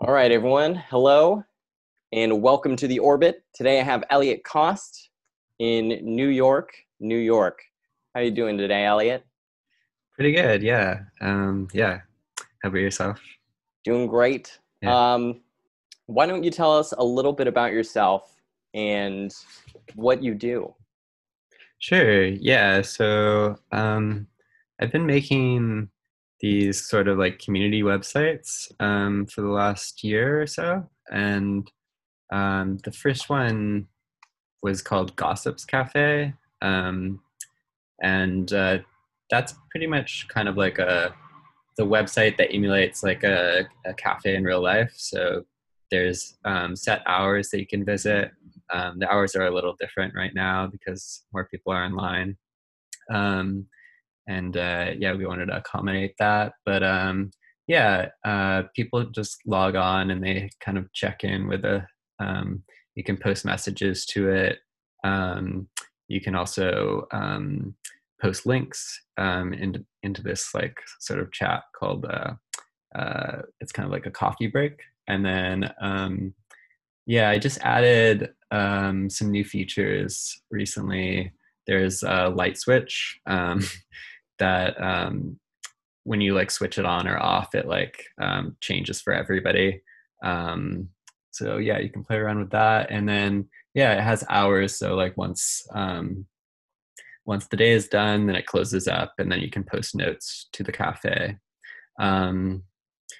All right, everyone. Hello and welcome to the orbit. Today I have Elliott Cost in New York, New York. How are you doing today, Elliott? Pretty good, yeah. Um, yeah. How about yourself? Doing great. Yeah. Um, why don't you tell us a little bit about yourself and what you do? Sure, yeah. So um, I've been making these sort of like community websites um, for the last year or so. And um, the first one was called Gossips Cafe. Um, and uh, that's pretty much kind of like a the website that emulates like a, a cafe in real life. So there's um, set hours that you can visit. Um, the hours are a little different right now because more people are online. Um, and uh, yeah, we wanted to accommodate that. But um, yeah, uh, people just log on and they kind of check in with a. Um, you can post messages to it. Um, you can also um, post links um, into into this like sort of chat called. Uh, uh, it's kind of like a coffee break, and then um, yeah, I just added some new features recently. There's a light switch. That um, when you like switch it on or off, it like um, changes for everybody. Um, so yeah, you can play around with that, and then yeah, it has hours. So like once um, once the day is done, then it closes up, and then you can post notes to the cafe. Um,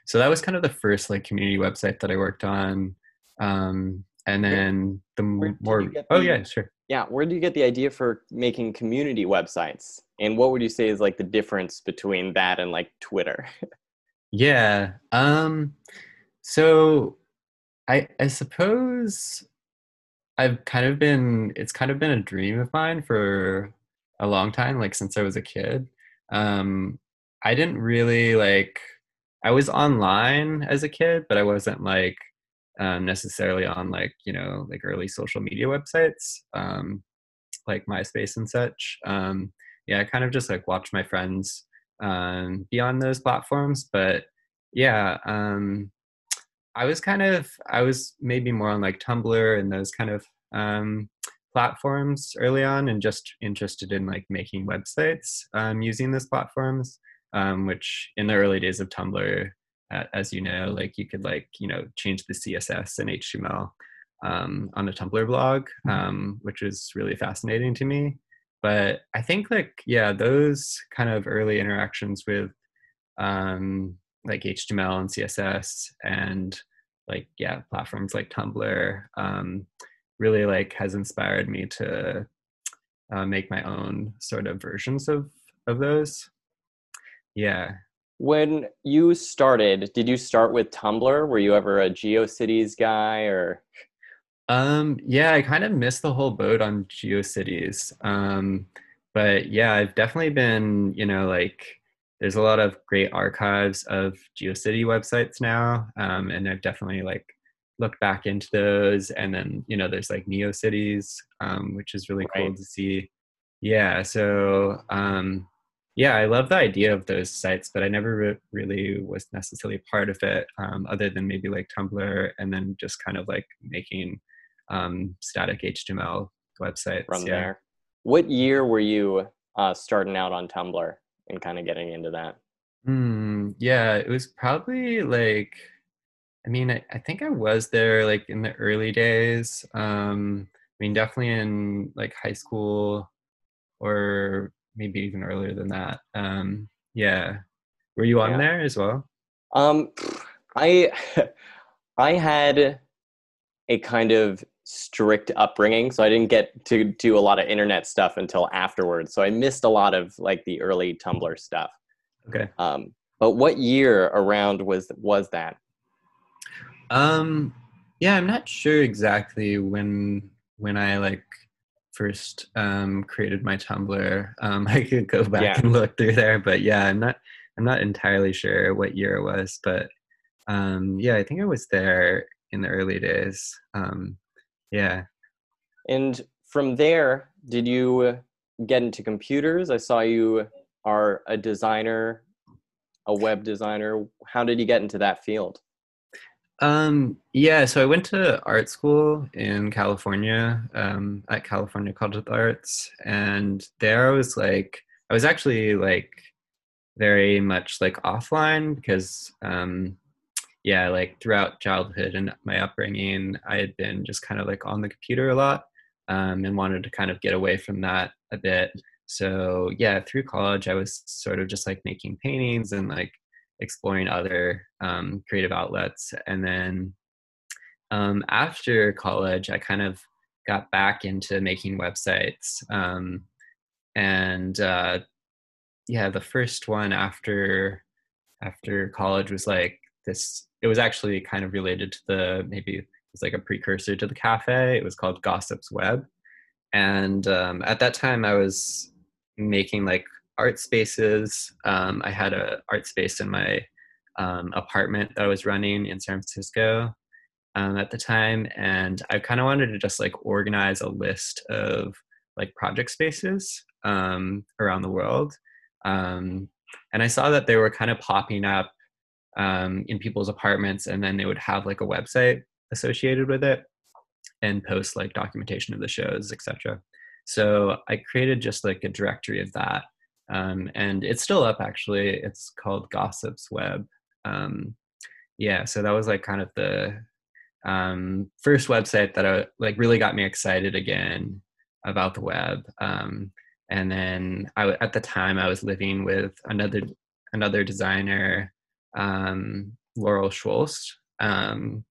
so that was kind of the first like community website that I worked on. Um, and then the more, oh yeah, sure. Yeah, where do you get the idea for making community websites? And what would you say is like the difference between that and like Twitter? yeah. Um so I I suppose I've kind of been it's kind of been a dream of mine for a long time like since I was a kid. Um I didn't really like I was online as a kid, but I wasn't like um, necessarily on like you know like early social media websites um, like MySpace and such. Um, yeah, I kind of just like watch my friends um, be on those platforms, but yeah, um, I was kind of I was maybe more on like Tumblr and those kind of um, platforms early on, and just interested in like making websites um, using those platforms. Um, which in the early days of Tumblr, as you know, like you could like you know change the CSS and HTML um, on a Tumblr blog, um, which was really fascinating to me. But I think like yeah, those kind of early interactions with um, like HTML and CSS and like yeah platforms like Tumblr um, really like has inspired me to uh, make my own sort of versions of of those. Yeah, when you started, did you start with Tumblr? Were you ever a GeoCities guy or? Um, yeah, I kind of missed the whole boat on GeoCities. Um, but yeah, I've definitely been, you know, like there's a lot of great archives of GeoCity websites now. Um, and I've definitely like looked back into those. And then, you know, there's like NeoCities, um, which is really right. cool to see. Yeah. So, um, yeah, I love the idea of those sites, but I never re- really was necessarily part of it, um, other than maybe like Tumblr, and then just kind of like making um, static HTML websites. From yeah. there, what year were you uh, starting out on Tumblr and kind of getting into that? Mm, yeah, it was probably like, I mean, I, I, think I was there like in the early days. Um, I mean, definitely in like high school or maybe even earlier than that. Um, yeah, were you on yeah. there as well? Um, I I had a kind of strict upbringing, so I didn't get to do a lot of internet stuff until afterwards. So I missed a lot of like the early Tumblr stuff. Okay. Um, but what year around was was that? Um, yeah, I'm not sure exactly when when I like first um, created my Tumblr. Um, I could go back yeah. and look through there, but yeah, I'm not I'm not entirely sure what year it was, but um, yeah, I think I was there in the early days. Um, yeah. And from there, did you get into computers? I saw you are a designer, a web designer. How did you get into that field? Um, yeah, so I went to art school in California um, at California College of the Arts, and there I was like, I was actually like very much like offline because, um, yeah, like throughout childhood and my upbringing, I had been just kind of like on the computer a lot um, and wanted to kind of get away from that a bit. So yeah, through college, I was sort of just like making paintings and like exploring other um, creative outlets. And then um, after college, I kind of got back into making websites. Um, and uh, yeah, the first one after after college was like this. It was actually kind of related to the maybe it was like a precursor to the cafe. It was called Gossips Web, and um, at that time I was making like art spaces. Um, I had a art space in my um, apartment that I was running in San Francisco um, at the time, and I kind of wanted to just like organize a list of like project spaces um, around the world. Um, and I saw that they were kind of popping up um, in people's apartments, and then they would have like a website associated with it and post like documentation of the shows, etc. So I created just like a directory of that um, and it's still up actually. It's called Gossips Web. Um, yeah, so that was like kind of the um, first website that I, like really got me excited again about the web. Um, and then I, at the time I was living with another another designer, um, Laurel Schwulst. Um,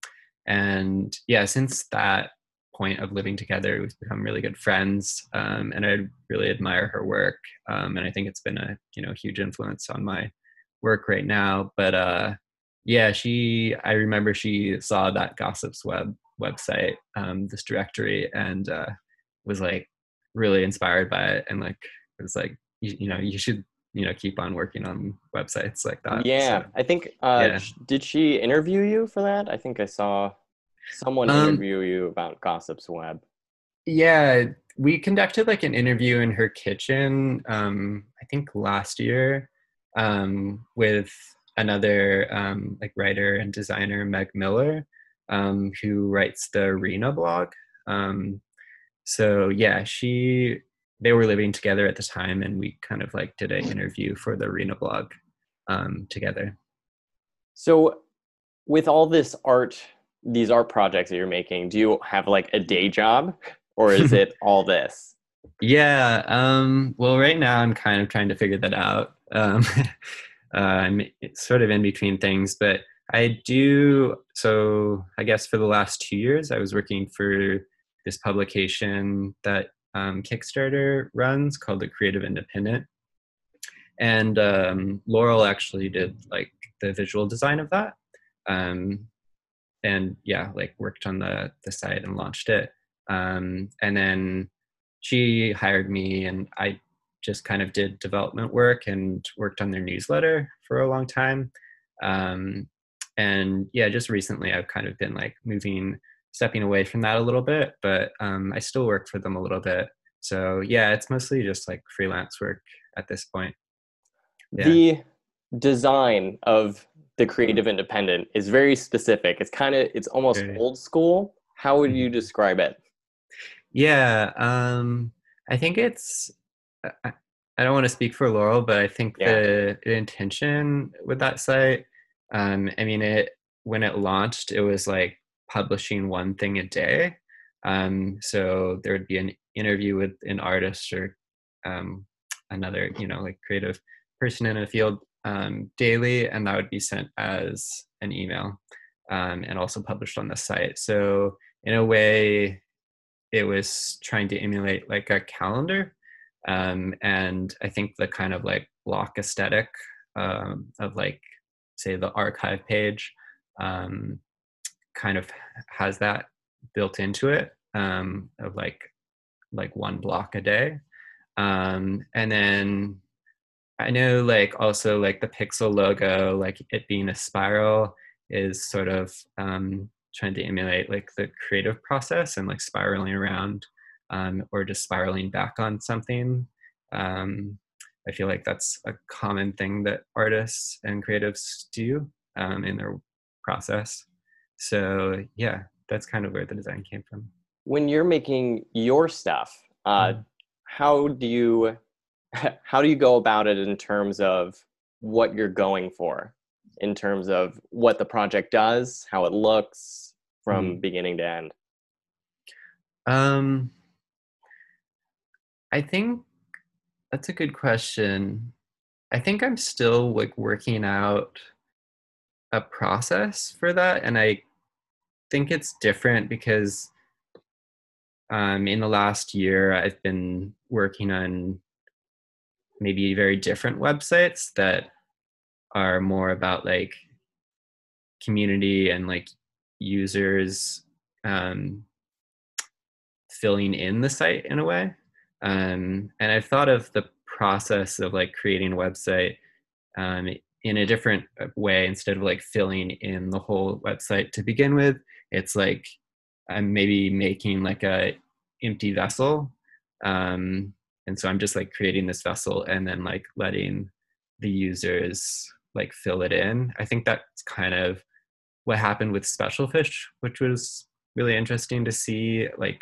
and yeah, since that point of living together. We've become really good friends, um, and I really admire her work. Um, and I think it's been a you know huge influence on my work right now. But uh, yeah, she I remember she saw that Gossips Web website, um, this directory, and uh, was like really inspired by it, and like it was like you, you know you should you know keep on working on websites like that. Yeah, so, I think. Uh, yeah. Did she interview you for that? I think I saw someone um, interview you about Gossips Web. Yeah, we conducted like an interview in her kitchen. Um, I think last year um, with another um, like writer and designer, Meg Miller, um, who writes the Are.na blog. Um, so yeah, she they were living together at the time, and we kind of like did an interview for the Are.na blog um, together. So, with all this art these art projects that you're making, do you have like a day job or is it all this? Yeah. Um, well, right now I'm kind of trying to figure that out. Um, uh, I'm sort of in between things, but I do. So I guess for the last two years, I was working for this publication that um, Kickstarter runs called the Creative Independent. And um, Laurel actually did like the visual design of that. Um, and yeah, like worked on the the site and launched it. Um, and then she hired me, and I just kind of did development work and worked on their newsletter for a long time. Um, and yeah, just recently I've kind of been like moving, stepping away from that a little bit, but um, I still work for them a little bit. So yeah, it's mostly just like freelance work at this point. Yeah. The design of the creative independent is very specific. It's kind of it's almost okay. old school. How would you mm-hmm. describe it? Yeah, um, I think it's. I, I don't want to speak for Laurel, but I think yeah. the, the, intention with that site. Um, I mean, it when it launched, it was like publishing one thing a day. Um, so there would be an interview with an artist or um, another, you know, like creative person in a field um, daily, and that would be sent as an email um, and also published on the site. So, in a way, it was trying to emulate like a calendar. Um, and I think the kind of like block aesthetic um, of like, say, the archive page um, kind of has that built into it um, of like like one block a day. and then I know like also like the Pixel logo, like it being a spiral is sort of um, trying to emulate like the creative process and like spiraling around um, or just spiraling back on something. Um, I feel like that's a common thing that artists and creatives do um, in their process. so yeah, that's kind of where the design came from. When you're making your stuff, uh, mm. how do you how do you go about it in terms of what you're going for, in terms of what the project does, how it looks from mm. beginning to end? Um, I think that's a good question. I think I'm still like working out a process for that, and I think it's different because um, in the last year I've been working on maybe very different websites that are more about like community and like users um, filling in the site in a way. Um, and I've thought of the process of like creating a website um, in a different uh, way instead of like filling in the whole website to begin with. It's like I'm maybe making like a empty vessel. Um, and so I'm just like creating this vessel and then like letting the users like fill it in. I think that's kind of what happened with Special Fish, which was really interesting to see. Like,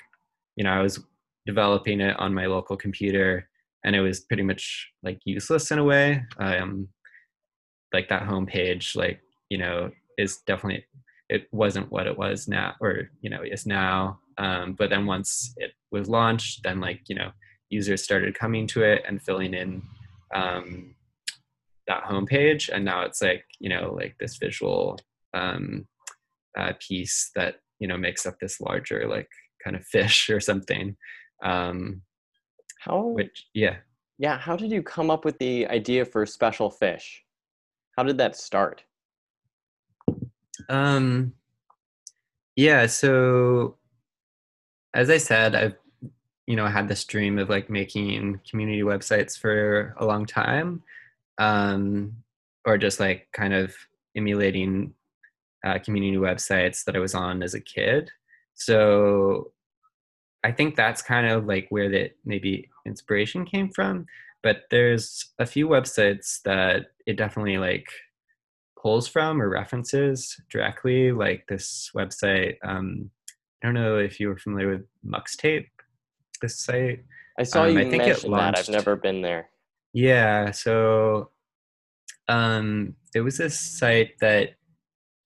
you know, I was developing it on my local computer and it was pretty much like useless in a way um like that homepage like you know is definitely it wasn't what it was now or you know is now um but then once it was launched then like you know users started coming to it and filling in um that homepage and now it's like you know like this visual um uh, piece that you know makes up this larger like kind of fish or something um, how? Which yeah. Yeah. How did you come up with the idea for special fish? How did that start? Um. Yeah. So, as I said, I've you know I had this dream of like making community websites for a long time, um, or just like kind of emulating uh, community websites that I was on as a kid. So I think that's kind of like where the maybe inspiration came from. But there's a few websites that it definitely like pulls from or references directly, like this website. Um, I don't know if you were familiar with Muxtape, this site. I saw um, you I think mention launched, that. I've never been there. Yeah, so um, it was this site that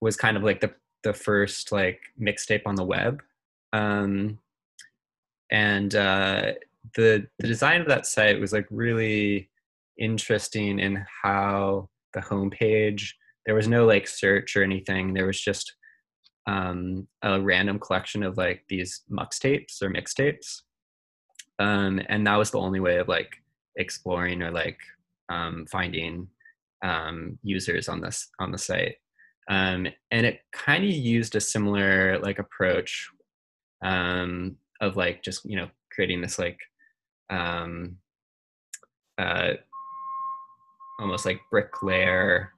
was kind of like the the first like mixtape on the web. Um, and uh, the the design of that site was like really interesting in how the homepage there was no like search or anything there was just um, a random collection of like these mux tapes or mixtapes um, and that was the only way of like exploring or like um, finding um, users on this on the site. Um, and it kind of used a similar like approach um, of like just you know creating this like um uh almost like brick layer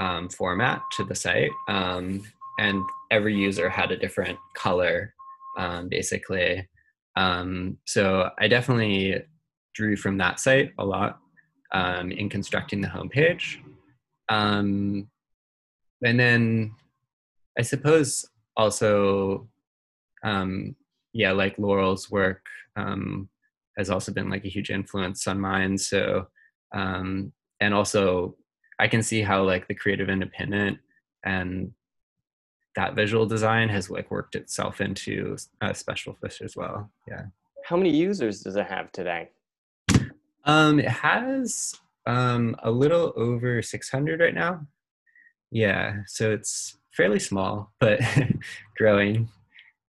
um, format to the site. Um, and every user had a different color um, basically um, so i definitely drew from that site a lot um, in constructing the homepage um, and then i suppose also um, yeah, like Laurel's work um, has also been like a huge influence on mine. So, um, and also I can see how like the creative independent and that visual design has like worked itself into uh, special fish as well. Yeah. How many users does it have today? Um, it has um, a little over 600 right now. Yeah, so it's fairly small, but growing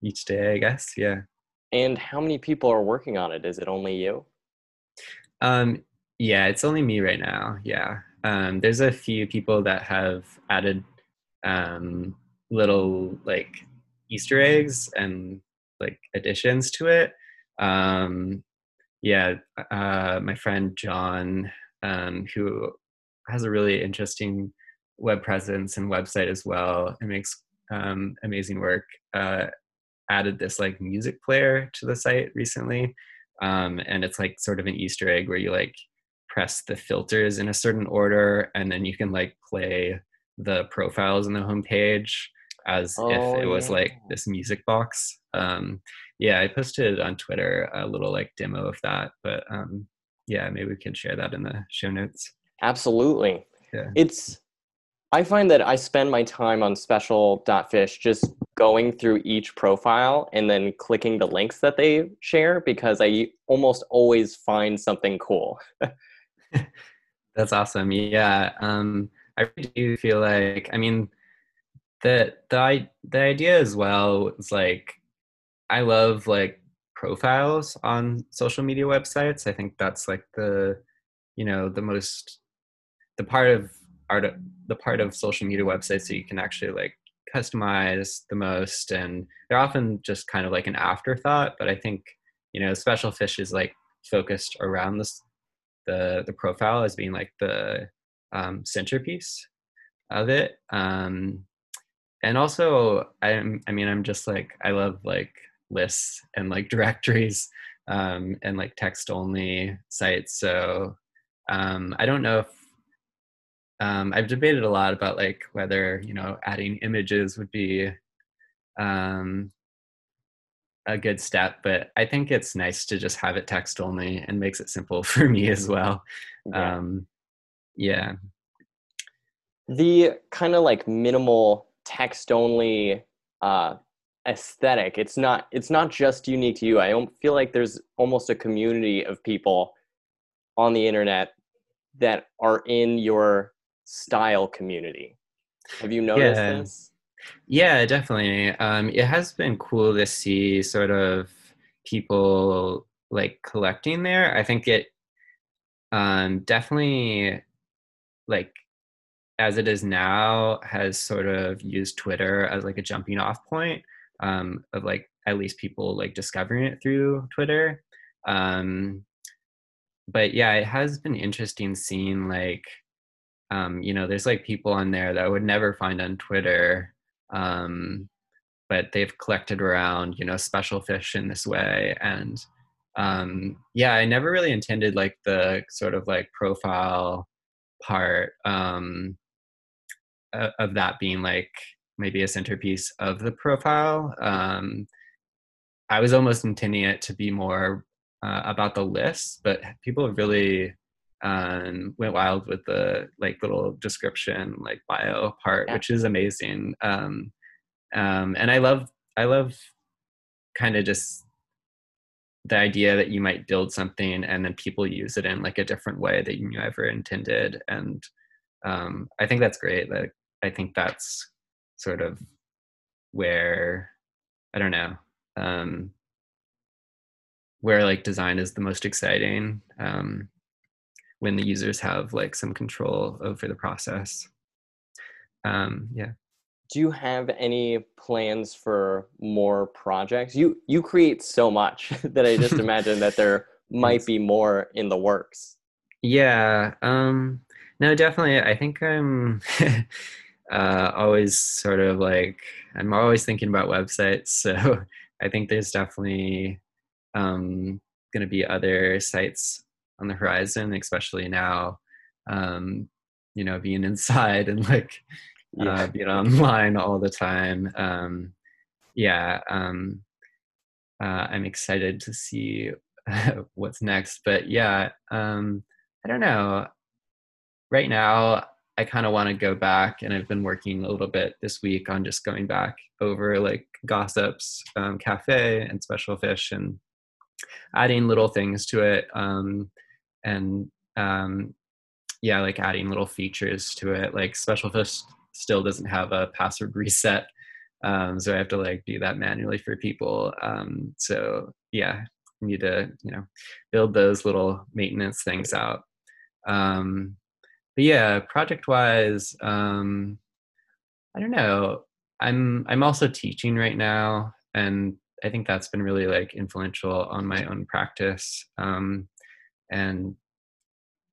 each day, I guess. Yeah. And how many people are working on it? Is it only you? Um, yeah, it's only me right now. Yeah. Um, there's a few people that have added um, little like Easter eggs and like additions to it. Um, yeah, uh, my friend John, um, who has a really interesting web presence and website as well, and makes um, amazing work. Uh, added this like music player to the site recently um, and it's like sort of an easter egg where you like press the filters in a certain order and then you can like play the profiles in the homepage as Oh, if it was like this music box. Um, yeah, I posted on Twitter a little like demo of that, but um, yeah, maybe we can share that in the show notes. Absolutely. Yeah. It's I find that I spend my time on special.fish just going through each profile and then clicking the links that they share because I almost always find something cool. That's awesome. Yeah, um, I do feel like I mean the the the idea as well is like I love like profiles on social media websites. I think that's like the you know the most the part of art the part of social media websites that you can actually like customize the most and they're often just kind of like an afterthought but i think you know special fish is like focused around this the the profile as being like the um, centerpiece of it um and also i'm i mean i'm just like i love like lists and like directories um and like text only sites. So um i don't know if um i've debated a lot about like whether you know adding images would be um a good step but i think it's nice to just have it text only and makes it simple for me as well. Yeah. um yeah. The kind of like minimal text only uh, aesthetic it's not it's not just unique to you i don't feel like there's almost a community of people on the internet that are in your style community have you noticed Yeah. this Yeah, definitely. Um, it has been cool to see sort of people like collecting there. I think it um, definitely like as it is now has sort of used Twitter as like a jumping off point um, of like at least people like discovering it through Twitter. Um, but yeah, it has been interesting seeing like um, you know, there's like people on there that I would never find on Twitter um, but they've collected around you know special fish in this way and um, yeah i never really intended like the sort of like profile part um, of that being like maybe a centerpiece of the profile um, i was almost intending it to be more uh, about the list but people really um, went wild with the like little description like bio part Yeah. which is amazing um, um, and i love i love kind of just the idea that you might build something and then people use it in like a different way that you never intended and um, i think that's great like i think that's sort of where i don't know um, where like design is the most exciting um, when the users have like some control over the process um, yeah do you have any plans for more projects you you create so much that i just imagine that there might be more in the works Yeah. Um, no, definitely. I think I'm uh, always sort of like I'm always thinking about websites. So I think there's definitely um, going to be other sites on the horizon, especially now. Um, you know, being inside and like uh, being online all the time. Um, yeah. Um, uh, I'm excited to see what's next. But yeah, um, I don't know. Right now, I kind of want to go back, and I've been working a little bit this week on just going back over like gossips, um, cafe, and special fish, and adding little things to it, um, and um, yeah, like adding little features to it. Like special fish still doesn't have a password reset, um, so I have to like do that manually for people. Um, so yeah, need to you know build those little maintenance things out. Um, but yeah, project wise, um, I don't know. I'm I'm also teaching right now, and I think that's been really like influential on my own practice. Um, and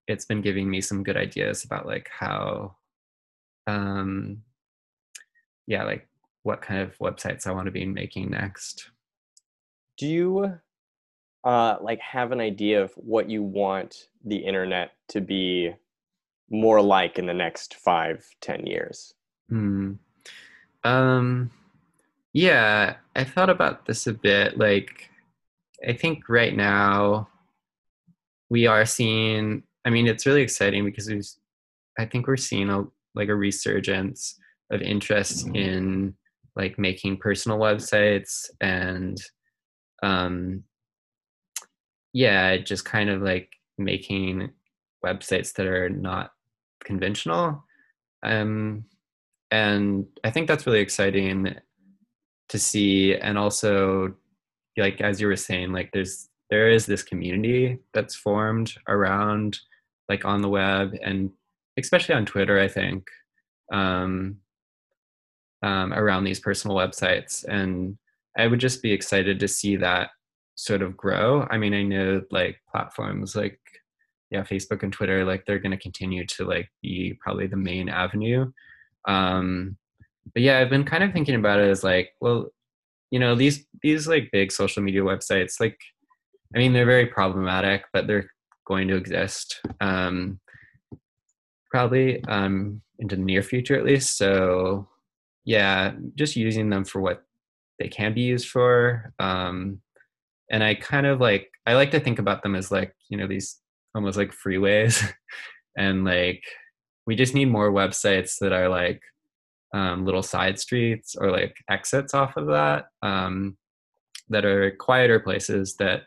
it's been giving me some good ideas about like how, um, yeah, like what kind of websites I want to be making next. do you uh, like have an idea of what you want the internet to be more like in the next five ten years Hmm. Um, yeah, I thought about this a bit. Like, I think right now we are seeing. I mean, it's really exciting because there's. I think we're seeing a like a resurgence of interest in like making personal websites and um yeah just kind of like making websites that are not conventional. Um and i think that's really exciting to see. And also like as you were saying like there's there is this community that's formed around like on the web and especially on twitter i think um, um, around these personal websites. And i would just be excited to see that sort of grow. I mean i know like platforms like yeah facebook and twitter like they're going to continue to like be probably the main avenue. Um but yeah i've been kind of thinking about it as like well you know these these like big social media websites like i mean they're very problematic but they're going to exist um probably um into the near future at least. So yeah just using them for what they can be used for um and i kind of like i like to think about them as like you know these almost like freeways. And like we just need more websites that are like um, little side streets or like exits off of that um, that are quieter places that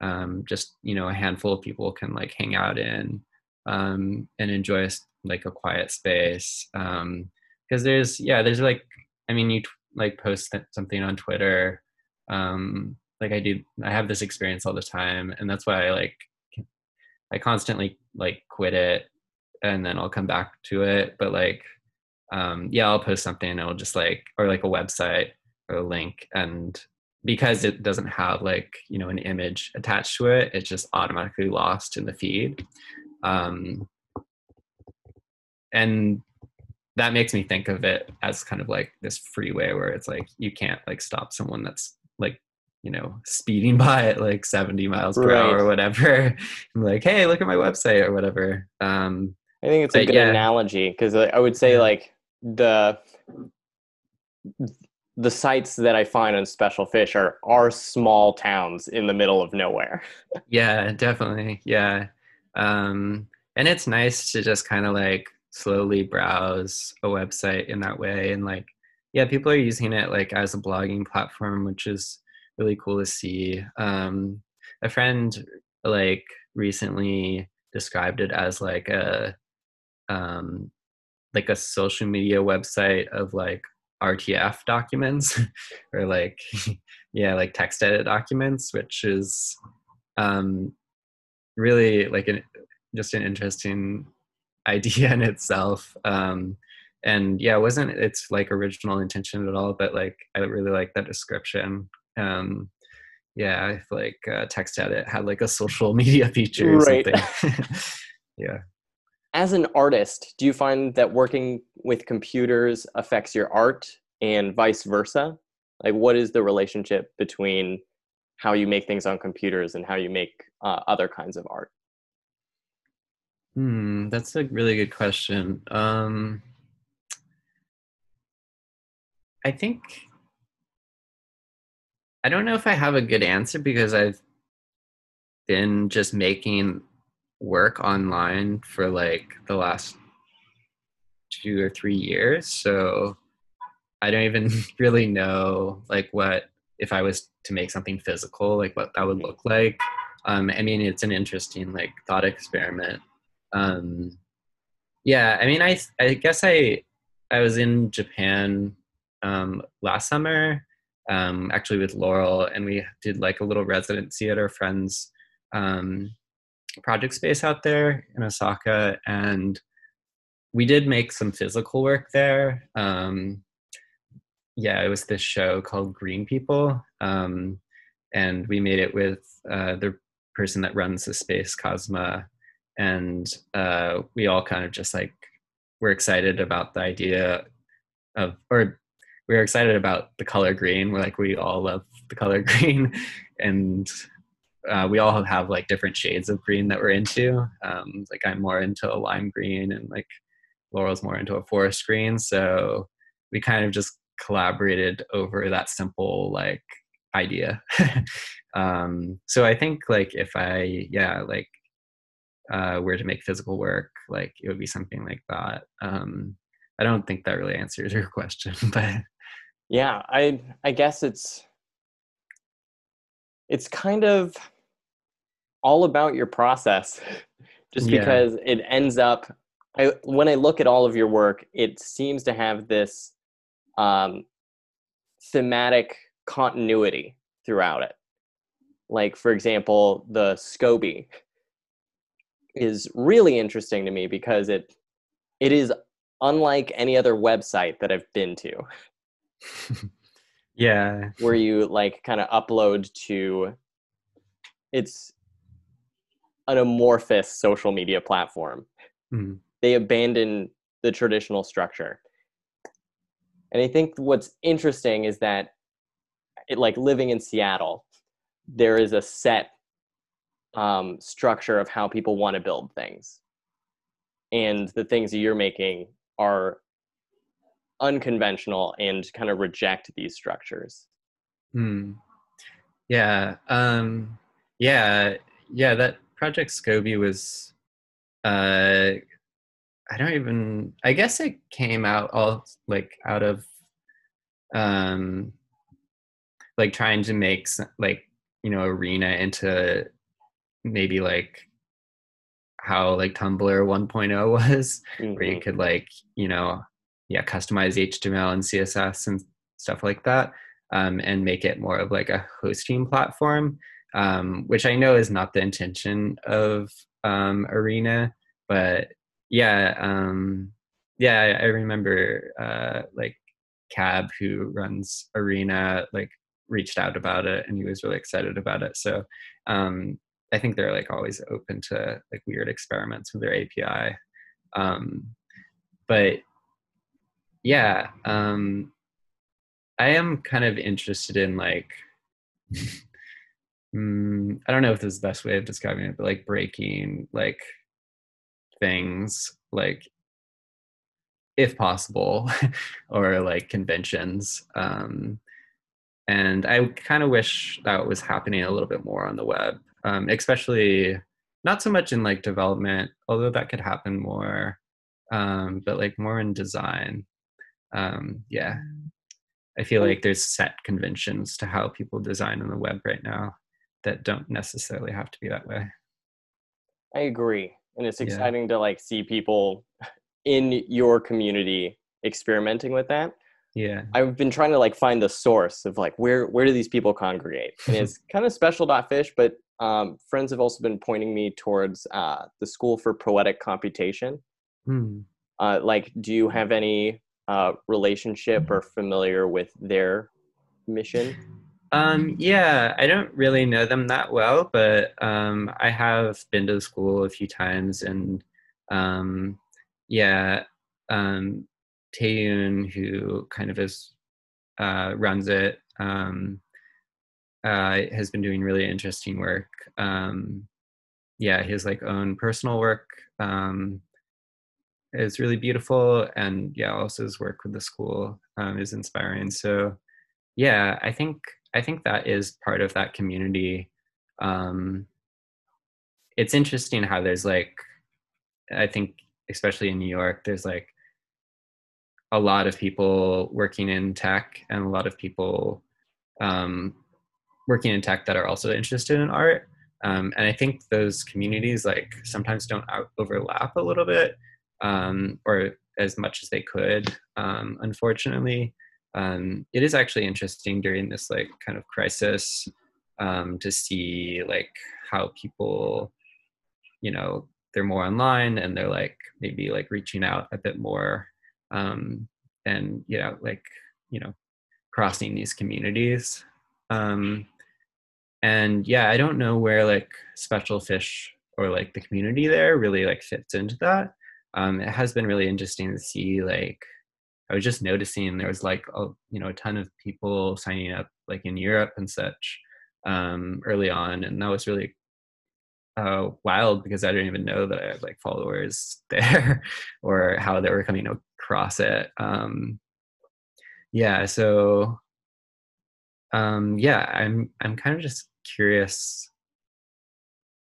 um, just you know a handful of people can like hang out in um, and enjoy like a quiet space because um, there's yeah there's like i mean you t- like post something on twitter um, like i do i have this experience all the time and that's why i like I constantly like quit it and then I'll come back to it. But like, um, yeah, I'll post something and it'll just like, or like a website or a link. And because it doesn't have like, you know, an image attached to it, it's just automatically lost in the feed. Um, and that makes me think of it as kind of like this freeway where it's like you can't like stop someone that's like you know speeding by at like 70 miles per right. hour or whatever. I'm like hey look at my website or whatever. Um i think it's a good yeah. analogy because i would say like the the sites that i find on special fish are are small towns in the middle of nowhere. Yeah definitely. Yeah. Um and it's nice to just kind of like slowly browse a website in that way. And like yeah people are using it like as a blogging platform which is really cool to see. Um, a friend like recently described it as like a um, like a social media website of like RTF documents or like yeah like text edit documents, which is um, really like an just an interesting idea in itself. Um, and yeah, it wasn't its like original intention at all, but like I really like that description um yeah if like uh, text edit had like a social media feature or right. something. Yeah. As an artist do you find that working with computers affects your art and vice versa? Like what is the relationship between how you make things on computers and how you make uh, other kinds of art? Hmm that's a really good question. Um i think I don't know if I have a good answer because I've been just making work online for like the last two or three years. So I don't even really know like what if I was to make something physical, like what that would look like. Um, I mean, it's an interesting like thought experiment. Um, yeah, I mean, I I guess I I was in Japan um, last summer um, actually with Laurel, and we did like a little residency at our friend's um, project space out there in Osaka, and we did make some physical work there. Um, yeah, it was this show called Green People, um, and we made it with uh, the person that runs the space, Cosma, and uh, we all kind of just like were excited about the idea of or we were excited about the color green. We're like, we all love the color green, and uh, we all have like different shades of green that we're into. Um, like I'm more into a lime green, and like Laurel's more into a forest green. So we kind of just collaborated over that simple like idea um so i think like if i yeah like uh were to make physical work like it would be something like that um i don't think that really answers your question but yeah i i guess it's it's kind of all about your process just Yeah. because it ends up I, when i look at all of your work it seems to have this um, thematic continuity throughout it like for example the scoby is really interesting to me because it it is unlike any other website that i've been to yeah. Where you like kind of upload to it's an amorphous social media platform. Mm. they abandon the traditional structure. And i think what's interesting is that it like living in seattle there is a set um, structure of how people want to build things. And the things that you're making are unconventional and kind of reject these structures Hmm. Yeah. Um, yeah. Yeah. That project Scoby was, uh, I don't even, I guess it came out all like out of, um, like trying to make like, you know, Are.na into maybe like how like Tumblr 1.0 was where you Mhm. could like you know yeah customize html and css and stuff like that um, and make it more of like a hosting platform um, which i know is not the intention of um, Are.na but yeah um, yeah i remember uh, like cab who runs Are.na like reached out about it and he was really excited about it. So um, i think they're like always open to like weird experiments with their api um, but yeah um, i am kind of interested in like mm, i don't know if this is the best way of describing it but like breaking like things like if possible or like conventions um, and i kind of wish that was happening a little bit more on the web um, especially not so much in like development although that could happen more um, but like more in design um, yeah i feel like there's set conventions to how people design on the web right now that don't necessarily have to be that way I agree. And it's Yeah. exciting to like see people in your community experimenting with that. yeah I've been trying to like find the source of like where where do these people congregate? And it's kind of special dot fish but um, friends have also been pointing me towards uh, the School for Poetic Computation. Hmm. Uh, like, do you have any uh, relationship or familiar with their mission? Um, yeah, I don't really know them that well, but um, I have been to the school a few times, and um, yeah, um, Taeyoon, who kind of is uh, runs it, um, uh, has been doing really interesting work. Um, yeah, his like own personal work um, is really beautiful, and yeah, also his work with the school um, is inspiring. So yeah, I think I think that is part of that community. Um, it's interesting how there's like, I think especially in New York, there's like a lot of people working in tech and a lot of people um, working in tech that are also interested in art. Um, and I think those communities like sometimes don't out- overlap a little bit um, or as much as they could, um, unfortunately. Um, it is actually interesting during this like kind of crisis um, to see like how people you know they're more online and they're like maybe like reaching out a bit more um, and you know like you know crossing these communities. Um, and yeah i don't know where like special fish or like the community there really like fits into that um, it has been really interesting to see like I was just noticing there was like a you know a ton of people signing up like in Europe and such um, early on, and that was really uh, wild because I didn't even know that I had like followers there or how they were coming across it. Um, yeah, so um, yeah, I'm I'm kind of just curious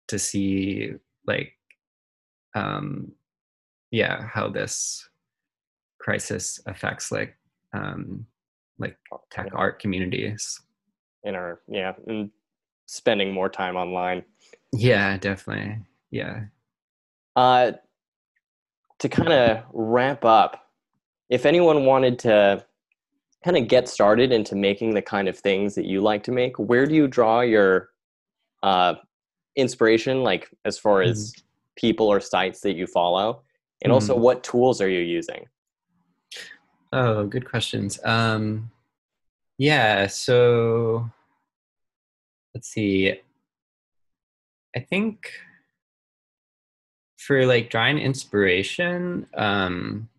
to see like um, yeah how this crisis affects like um, like tech Yeah. art communities. in our yeah and spending more time online Yeah, definitely. Yeah. uh to kind of wrap up if anyone wanted to kind of get started into making the kind of things that you like to make where do you draw your uh inspiration like as far as people or sites that you follow and also Mhm. what tools are you using Oh, good questions. Um, yeah, so let's see. I think for like drawing inspiration, um,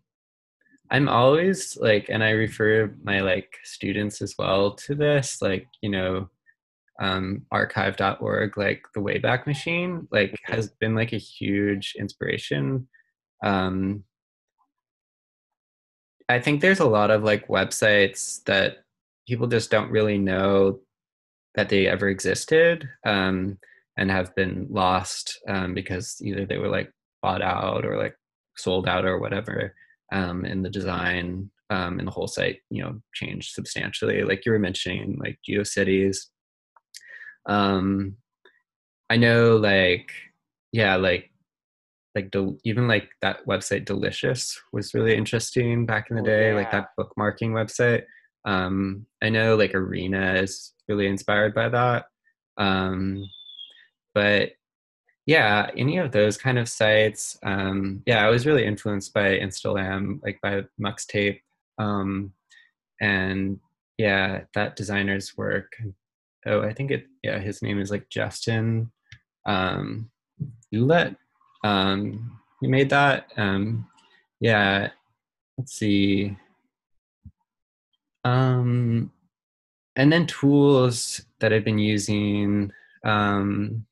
I'm always like, and I refer my like students as well to this, like, you know, um, archive.org, like the Wayback Machine, like Mhm. has been like a huge inspiration. Um, I think there's a lot of like websites that people just don't really know that they ever existed um, and have been lost um, because either they were like bought out or like sold out or whatever. Um, the design um, and the whole site, you know, changed substantially. Like you were mentioning, like GeoCities. Um, I know, like, yeah, like like del- even like that website delicious was really interesting back in the Oh, day like that bookmarking website. Um i know like Are.na is really inspired by that. Um but yeah any of those kind of sites um yeah i was really influenced by instagram like by Muxtape um and yeah that designer's work oh i think it yeah his name is like justin um Ouellette. Um, he made that. Um, yeah. Let's see. Um, and then tools that I've been using. Um,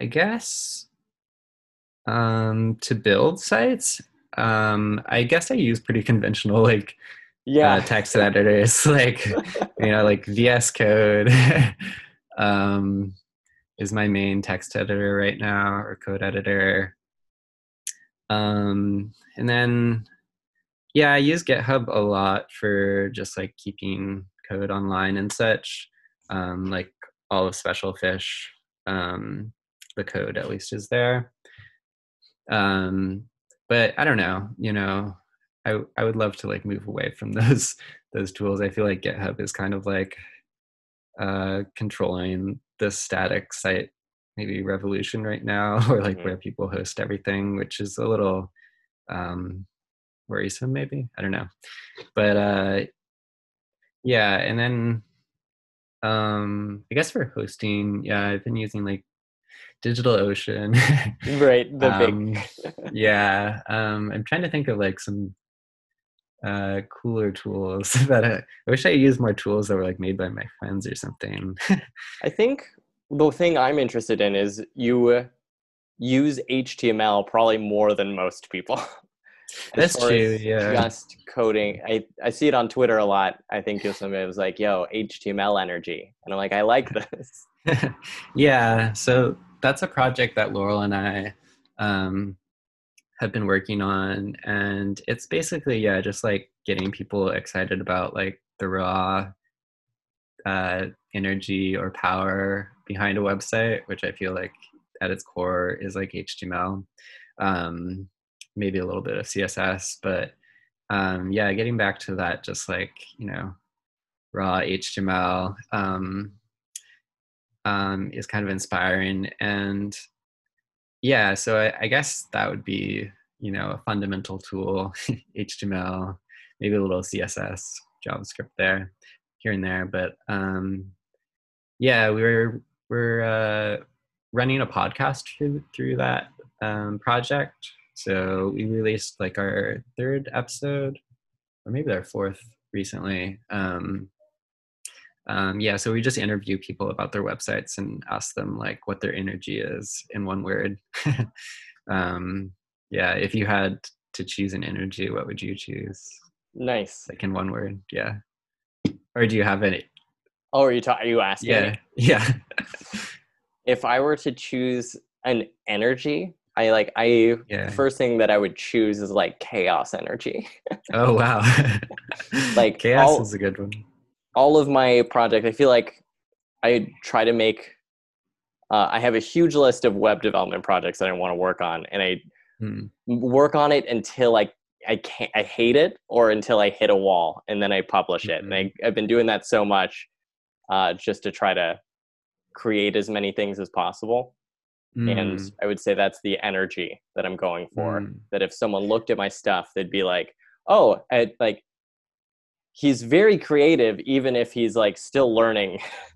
I guess um, to build sites. Um, I guess I use pretty conventional like yeah uh, text editors, like you know, like VS Code. um, is my main text editor right now or code editor. Um, and then, yeah, I use GitHub a lot for just like keeping code online and such. Um, like all of Special Fish, um, the code at least is there. Um, but I don't know, you know, I I would love to like move away from those those tools. I feel like GitHub is kind of like uh, controlling the static site maybe revolution right now or like Mhm. where people host everything which is a little um worrisome maybe? I don't know. But uh yeah and then um i guess for hosting yeah i've been using like DigitalOcean right the um, big yeah um i'm trying to think of like some uh cooler tools that I, I wish i used more tools that were like made by my friends or something I think the thing I'm interested in is you use HTML probably more than most people. That's true, yeah. Just coding. I, I see it on Twitter a lot. I think somebody was like, yo, HTML energy. And I'm like, I like this. yeah, so that's a project that Laurel and I um, have been working on, and it's basically yeah, just like getting people excited about like the raw uh, energy or power behind a website, which I feel like at its core is like HTML, um, maybe a little bit of CSS, but um, yeah, getting back to that, just like you know, raw HTML. Um, um, is kind of inspiring. And yeah, so I, I guess that would be, you know, a fundamental tool, HTML, maybe a little CSS, JavaScript there, here and there. But um, yeah, we were we're uh, running a podcast through, through that um, project. So we released like our third episode, or maybe our fourth recently. Um, um, yeah, so we just interview people about their websites and ask them like what their energy is in one word. um, yeah, if you had to choose an energy, what would you choose? Nice. like in one word. Yeah. Or do you have any? Oh, are you ta- are you asking? Yeah. me? Yeah. If I were to choose an energy, I like I Yeah. first thing that I would choose is like chaos energy. Oh wow. Like, chaos all- is a good one. all of my project i feel like i try to make uh, i have a huge list of web development projects that i want to work on and i Hmm. work on it until i i can't i hate it or until i hit a wall and then i publish it and I, i've been doing that so much uh, just to try to create as many things as possible and Mm, i would say that's the energy that i'm going for mm. that if someone looked at my stuff they'd be like oh I, like he's very creative even if he's like still learning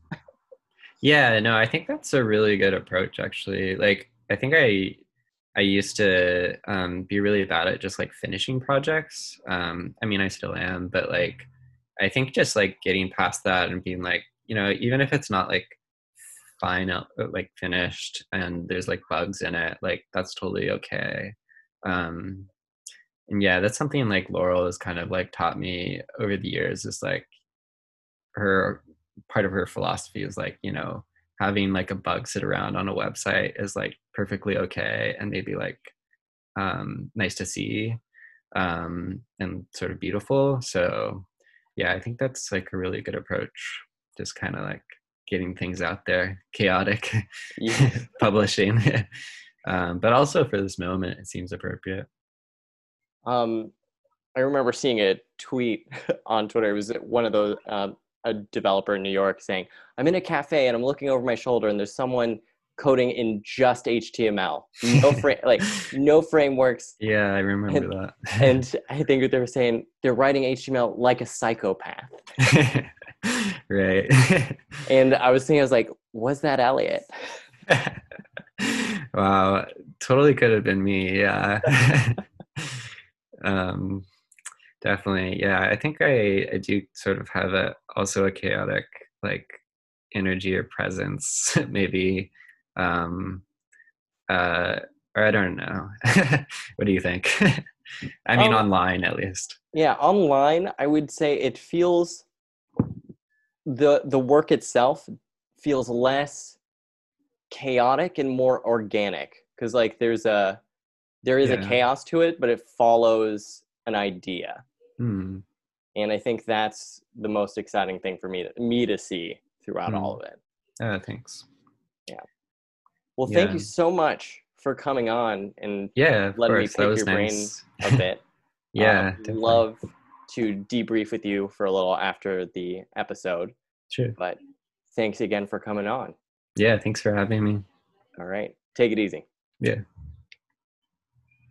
Yeah, no, I think that's a really good approach actually. Like I think I I used to um be really bad at just like finishing projects. Um I mean I still am, but like I think just like getting past that and being like, you know, even if it's not like final like finished and there's like bugs in it, like that's totally okay. Um and yeah, that's something like Laurel has kind of like taught me over the years is like her part of her philosophy is like you know having like a bug sit around on a website is like perfectly okay and maybe like um nice to see um and sort of beautiful. So yeah i think that's like a really good approach just kind of like getting things out there chaotic Yeah. publishing. Um but also for this moment it seems appropriate. Um i remember seeing a tweet on twitter. It was one of those um, a developer in new york saying i'm in a cafe and i'm looking over my shoulder and there's someone coding in just html no frame like no frameworks. Yeah i remember that. and i think they were saying they're writing html like a psychopath. Right. And i was thinking i was like was that Elliott? Wow totally could have been me yeah. Um definitely yeah i think i i do sort of have a also a chaotic like energy or presence maybe um uh or i don't know. What do you think? I mean Um, online at least. Yeah, online, I would say it feels the the work itself feels less chaotic and more organic because like there's a there is a chaos to it, but it follows an idea, Hmm. and I think that's the most exciting thing for me to, me to see throughout Hmm. all of it. oh thanks Yeah. Well, thank you so much for coming on and yeah Letting me course that pick your brain a bit. yeah Um, love to debrief with you for a little after the episode. sure But thanks again for coming on. yeah thanks for having me All right. Take it easy. yeah